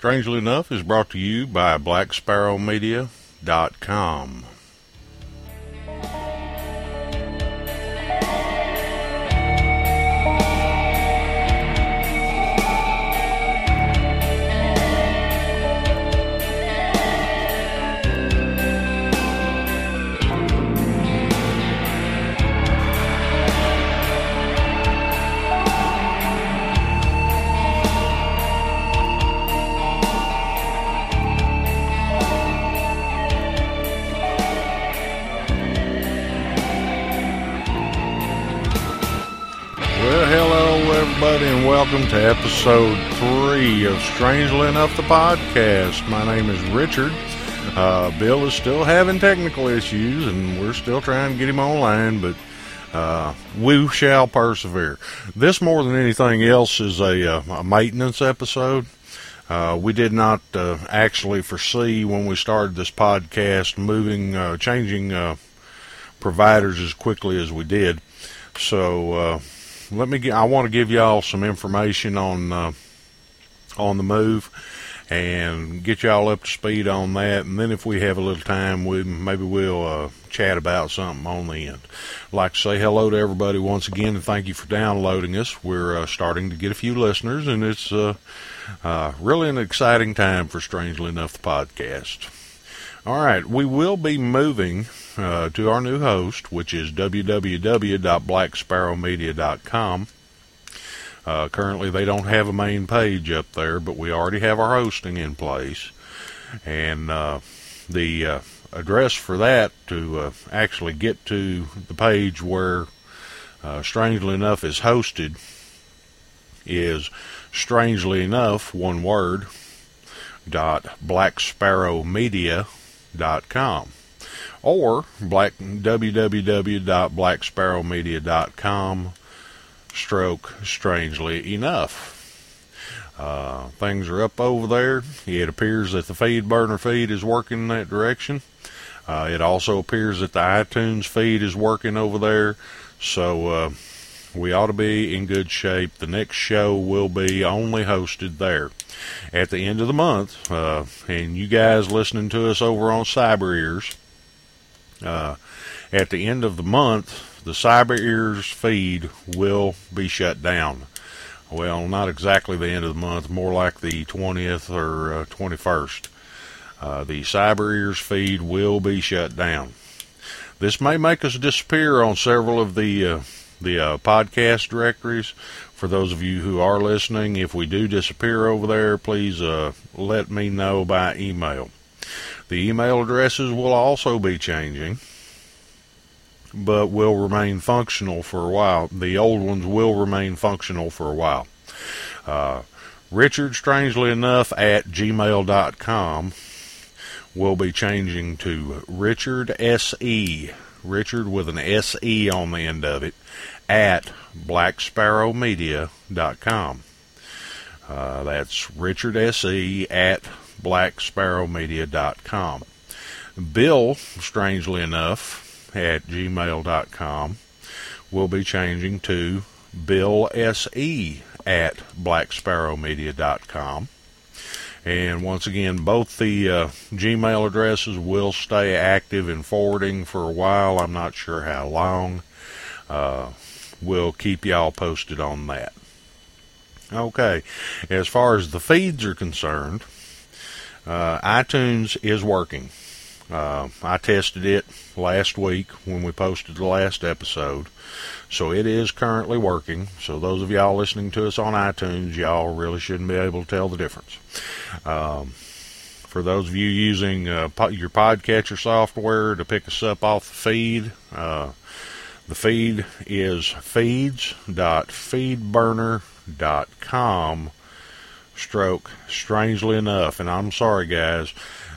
strangely enough, is brought to you by BlackSparrowMedia.com. everybody, and welcome to episode three of Strangely Enough, the podcast. My name is Richard. Uh, Bill is still having technical issues, and we're still trying to get him online, but uh, we shall persevere. This, more than anything else, is a, uh, a maintenance episode. Uh, we did not uh, actually foresee when we started this podcast moving, uh, changing providers as quickly as we did. So let me. Get, I want to give y'all some information on uh, on the move and get y'all up to speed on that. And then if we have a little time, we maybe we'll uh, chat about something on the end. Like to say hello to everybody once again and thank you for downloading us. We're uh, starting to get a few listeners, and it's uh, uh, really an exciting time for Strangely Enough the podcast. All right, we will be moving uh, to our new host, which is www.blacksparrowmedia.com. Uh, currently, they don't have a main page up there, but we already have our hosting in place. And uh, the uh, address for that to uh, actually get to the page where, uh, strangely enough, is hosted is strangely enough, one word, dot blacksparrowmedia.com or black www.blacksparrowmedia.com stroke strangely enough. Uh, things are up over there. It appears that the feed burner feed is working in that direction. Uh, it also appears that the itunes feed is working over there. So uh, we ought to be in good shape. The next show will be only hosted there at the end of the month. Uh, and you guys listening to us over on cyber ears uh, at the end of the month, the Cyber Ears feed will be shut down. Well, not exactly the end of the month, more like the 20th or uh, 21st. Uh, the Cyber Ears feed will be shut down. This may make us disappear on several of the uh, the uh, podcast directories. For those of you who are listening, if we do disappear over there, please uh, let me know by email. The email addresses will also be changing, but will remain functional for a while. The old ones will remain functional for a while. Uh, Richard, strangely enough, at gmail.com will be changing to Richard S.E. Richard with an S.E. on the end of it at blacksparrowmedia.com. Uh, that's Richard S.E. at blacksparrowmedia.com. Bill, strangely enough, at gmail.com will be changing to Bill S.E. at blacksparrowmedia.com. And once again, both the uh, Gmail addresses will stay active in forwarding for a while. I'm not sure how long. Uh, we'll keep y'all posted on that. Okay, as far as the feeds are concerned, uh, iTunes is working. Uh, I tested it last week when we posted the last episode, so it is currently working. So those of y'all listening to us on iTunes, y'all really shouldn't be able to tell the difference. Um, for those of you using uh, po- your podcatcher software to pick us up off the feed, uh, the feed is feeds.feedburner.com stroke strangely enough and i'm sorry guys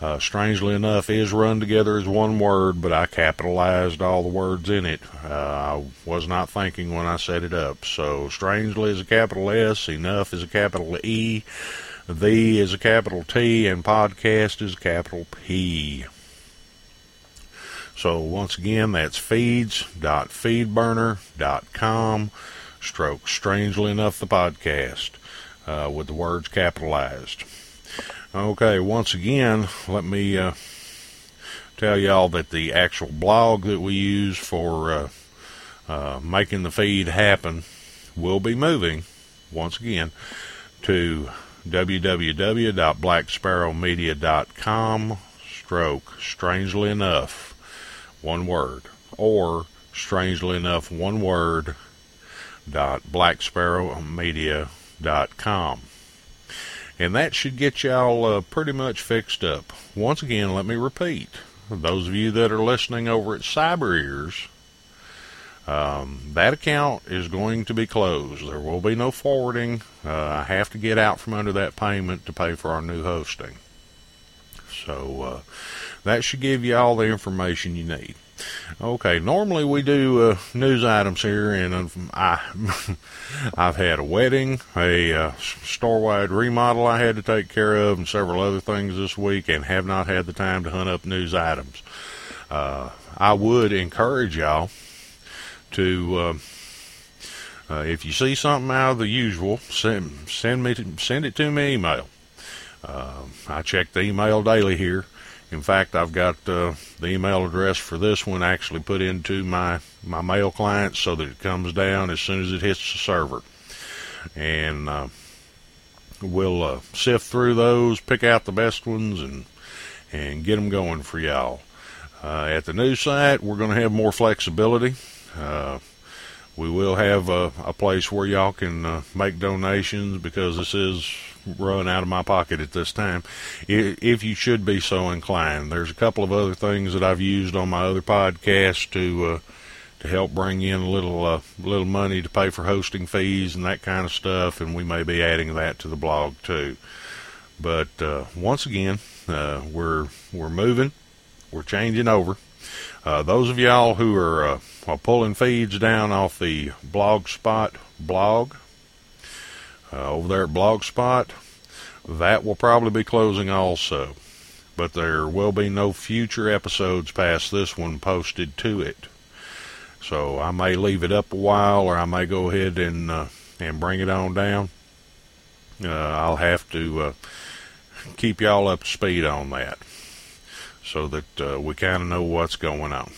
uh, strangely enough is run together as one word but i capitalized all the words in it. Uh, i was not thinking when i set it up. So strangely is a capital s enough is a capital e the is a capital t and podcast is a capital p. So once again that's feeds.feedburner.com stroke strangely enough the podcast uh, with the words capitalized. Okay, once again, let me uh, tell y'all that the actual blog that we use for uh, uh, making the feed happen will be moving once again to www.blacksparrowmedia.com stroke strangely enough one word or strangely enough one word dot blacksparrowmedia.com and that should get y'all uh, pretty much fixed up once again let me repeat those of you that are listening over at cyber ears um, that account is going to be closed. There will be no forwarding. Uh, I have to get out from under that payment to pay for our new hosting. So uh, that should give you all the information you need. Okay, normally we do uh, news items here, and um, I, I've had a wedding, a uh, store-wide remodel I had to take care of, and several other things this week, and have not had the time to hunt up news items. Uh, I would encourage y'all to uh, uh, if you see something out of the usual, send send me to, send it to me email. Uh, I check the email daily here. In fact, I've got uh, the email address for this one actually put into my my mail client so that it comes down as soon as it hits the server, and uh, we'll uh, sift through those, pick out the best ones, and and get them going for y'all. at the new site, we're going to have more flexibility. Uh, we will have a, a, place where y'all can uh, make donations because this is run out of my pocket at this time. If you should be so inclined, there's a couple of other things that I've used on my other podcasts to uh, to help bring in a little uh, little money to pay for hosting fees and that kind of stuff, and we may be adding that to the blog too. But uh, once again, uh, we're we're moving, we're changing over. Uh, those of y'all who are uh, pulling feeds down off the Blogspot blog uh, over there at Blogspot, that will probably be closing also. But there will be no future episodes past this one posted to it. So I may leave it up a while, or I may go ahead and uh, and bring it on down. Uh, I'll have to uh, keep y'all up to speed on that so that uh, we kind of know what's going on.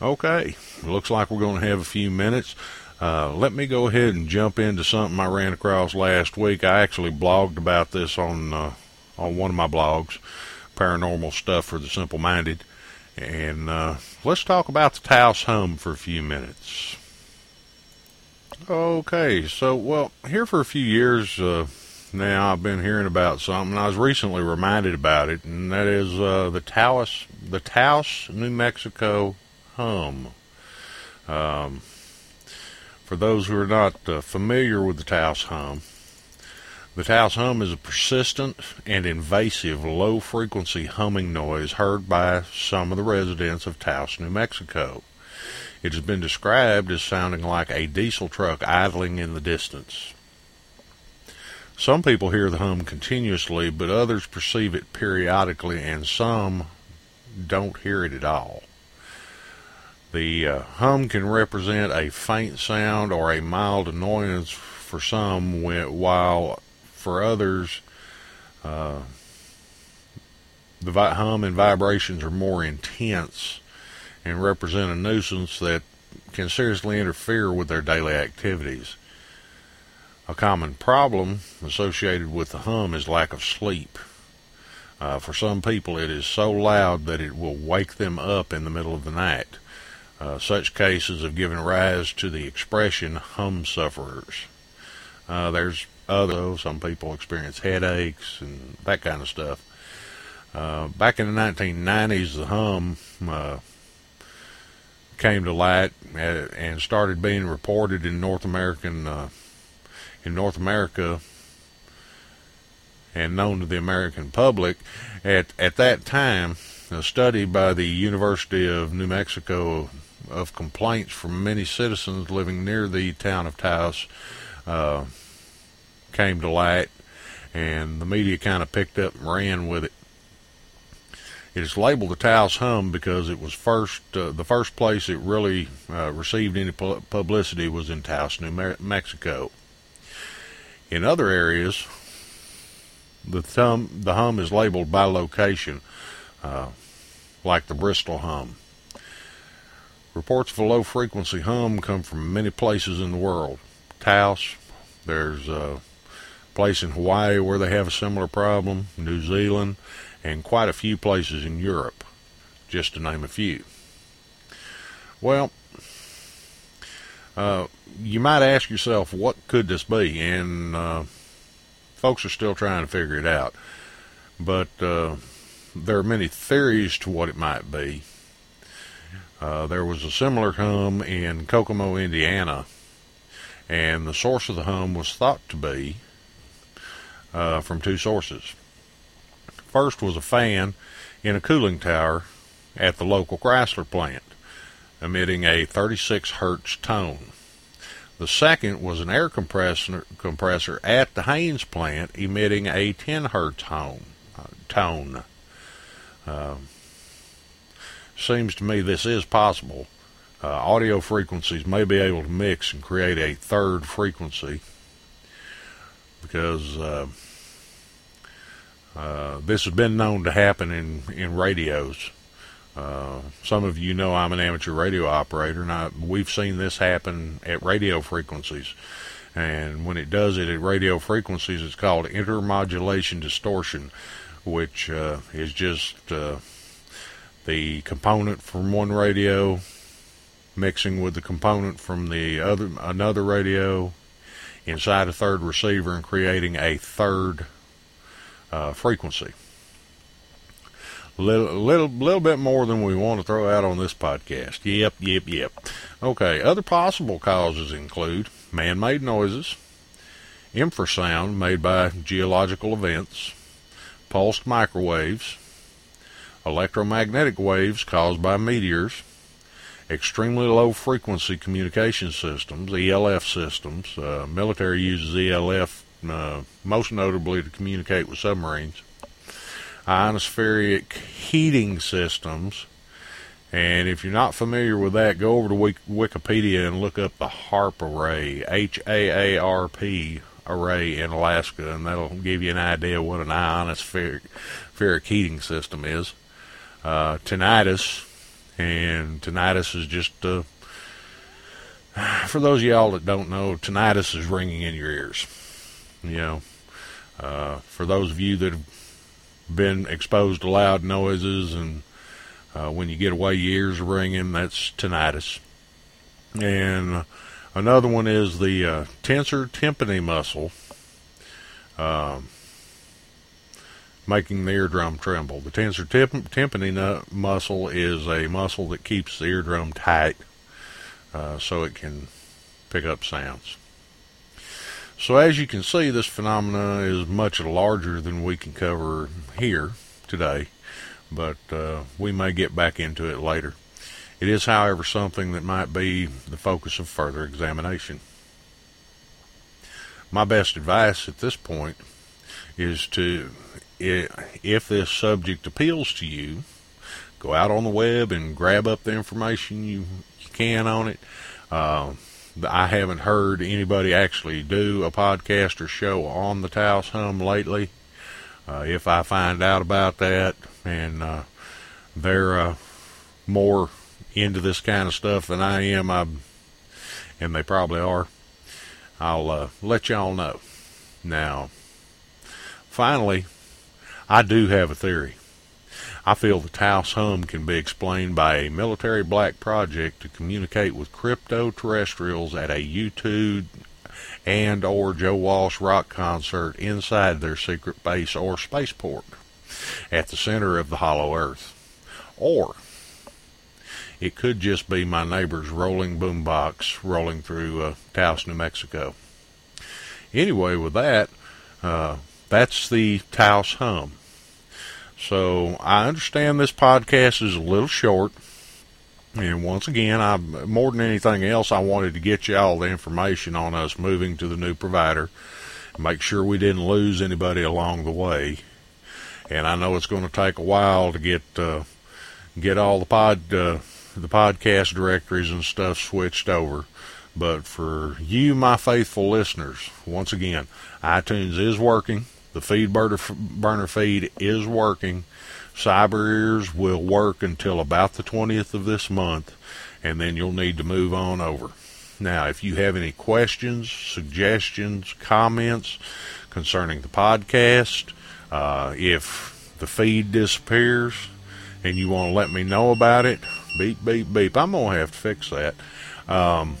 Okay, looks like we're going to have a few minutes. Uh, let me go ahead and jump into something I ran across last week. I actually blogged about this on uh, on one of my blogs, paranormal stuff for the simple-minded, and uh, let's talk about the Taos hum for a few minutes. Okay, so well, here for a few years, uh, now I've been hearing about something. I was recently reminded about it, and that is uh, the Taos, the Taos, New Mexico hum. Um, for those who are not uh, familiar with the Taos hum, the Taos hum is a persistent and invasive low-frequency humming noise heard by some of the residents of Taos, New Mexico. It has been described as sounding like a diesel truck idling in the distance. Some people hear the hum continuously, but others perceive it periodically, and some don't hear it at all. The uh, hum can represent a faint sound or a mild annoyance for some, while for others, uh, the hum and vibrations are more intense and represent a nuisance that can seriously interfere with their daily activities. A common problem associated with the hum is lack of sleep. Uh, for some people, it is so loud that it will wake them up in the middle of the night. Uh, such cases have given rise to the expression hum sufferers. Uh, there's other, some people experience headaches and that kind of stuff. Uh, back in the 1990s, the hum uh, came to light uh, and started being reported in North American in North America and known to the American public. At, at that time, a study by the University of New Mexico of complaints from many citizens living near the town of Taos uh, came to light, and the media kind of picked up and ran with it. It is labeled the Taos Hum because it was first uh, the first place it really uh, received any publicity was in Taos, New Mexico. In other areas, the thumb the hum is labeled by location, uh, like the Bristol hum. Reports of a low frequency hum come from many places in the world. Taos, there's a place in Hawaii where they have a similar problem, New Zealand, and quite a few places in Europe, just to name a few. Well, uh, you might ask yourself, what could this be? And uh, folks are still trying to figure it out. But uh, there are many theories to what it might be. Uh, there was a similar hum in Kokomo, Indiana, and the source of the hum was thought to be uh, from two sources. First was a fan in a cooling tower at the local Chrysler plant, emitting a 36 hertz tone. The second was an air compressor, compressor at the Haynes plant emitting a 10 hertz tone. Uh, tone. Uh, seems to me this is possible. Uh, audio frequencies may be able to mix and create a third frequency because uh, uh, this has been known to happen in, in radios. Uh, some of you know I'm an amateur radio operator, and I, we've seen this happen at radio frequencies. And when it does it at radio frequencies, it's called intermodulation distortion, which uh, is just uh, the component from one radio mixing with the component from the other another radio inside a third receiver and creating a third uh, frequency little, little, little bit more than we want to throw out on this podcast. Yep, yep, yep. Okay, other possible causes include man-made noises, infrasound made by geological events, pulsed microwaves, electromagnetic waves caused by meteors, extremely low frequency communication systems, ELF systems. Uh, military uses ELF uh, most notably to communicate with submarines ionospheric heating systems. And if you're not familiar with that, go over to Wikipedia and look up the HAARP array, H A A R P array in Alaska, and that'll give you an idea what an ionospheric heating system is. Uh, tinnitus, and tinnitus is just, uh, for those of y'all that don't know, tinnitus is ringing in your ears. You know, uh, for those of you that have been exposed to loud noises, and uh, when you get away, your ears ringing. That's tinnitus. And another one is the uh, tensor tympani muscle, uh, making the eardrum tremble. The tensor tympani muscle is a muscle that keeps the eardrum tight, uh, so it can pick up sounds. So as you can see, this phenomena is much larger than we can cover here today, but uh, we may get back into it later. It is, however, something that might be the focus of further examination. My best advice at this point is to, if this subject appeals to you, go out on the web and grab up the information you, you can on it. Uh, I haven't heard anybody actually do a podcast or show on the Taos Hum lately. Uh, if I find out about that and uh, they're uh, more into this kind of stuff than I am, I, and they probably are, I'll uh, let y'all know. Now, finally, I do have a theory. I feel the Taos hum can be explained by a military black project to communicate with crypto terrestrials at a U2 and or Joe Walsh rock concert inside their secret base or spaceport at the center of the hollow earth. Or it could just be my neighbor's rolling boombox rolling through uh, Taos, New Mexico. Anyway, with that, uh, that's the Taos hum. So I understand this podcast is a little short. And once again, I more than anything else, I wanted to get you all the information on us moving to the new provider, make sure we didn't lose anybody along the way. And I know it's going to take a while to get uh, get all the pod uh, the podcast directories and stuff switched over. But for you, my faithful listeners, once again, iTunes is working. The feed burner, burner feed is working. Cyber ears will work until about the 20th of this month, and then you'll need to move on over. Now, if you have any questions, suggestions, comments concerning the podcast, uh, if the feed disappears and you want to let me know about it, beep, beep, beep. I'm going to have to fix that. Um,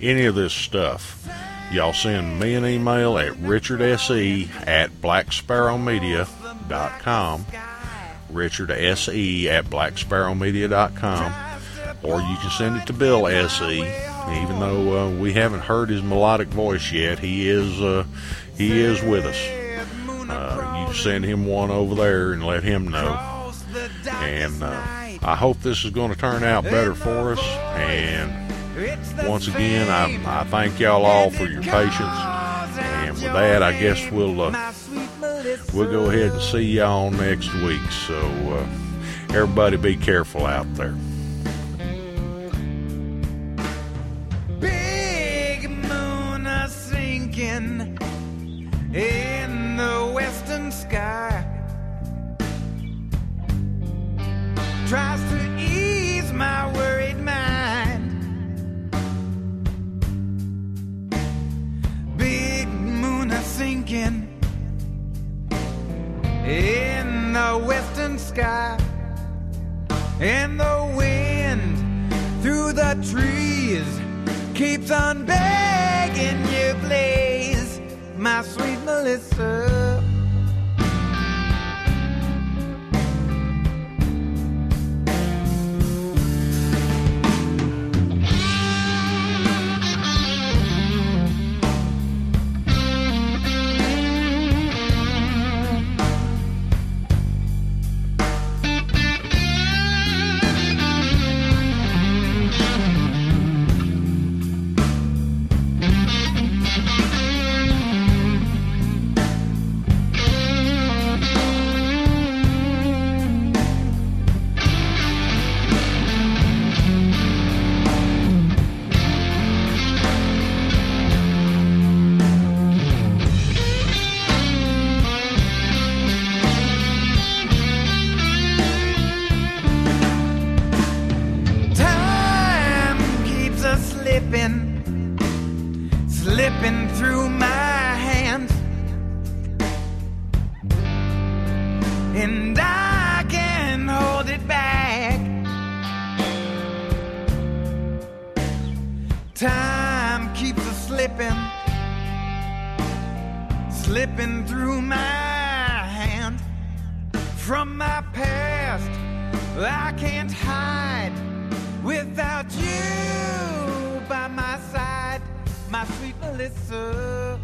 any of this stuff, y'all send me an email at richardse at blacksparrowmedia.com. Richard S.E. at blacksparrowmedia.com or you can send it to Bill S.E. Even though uh, we haven't heard his melodic voice yet, he is uh, he is with us. Uh, you send him one over there and let him know. And uh, I hope this is going to turn out better for us. And once again, I, I thank y'all all for your patience. And with that, I guess we'll uh, we'll go ahead and see y'all next week. So uh, everybody, be careful out there. Big moon a sinking in the western sky tries to in the western sky, and the wind through the trees keeps on begging you, please, my sweet Melissa. Slipping through my hand from my past. I can't hide without you by my side, my sweet Melissa.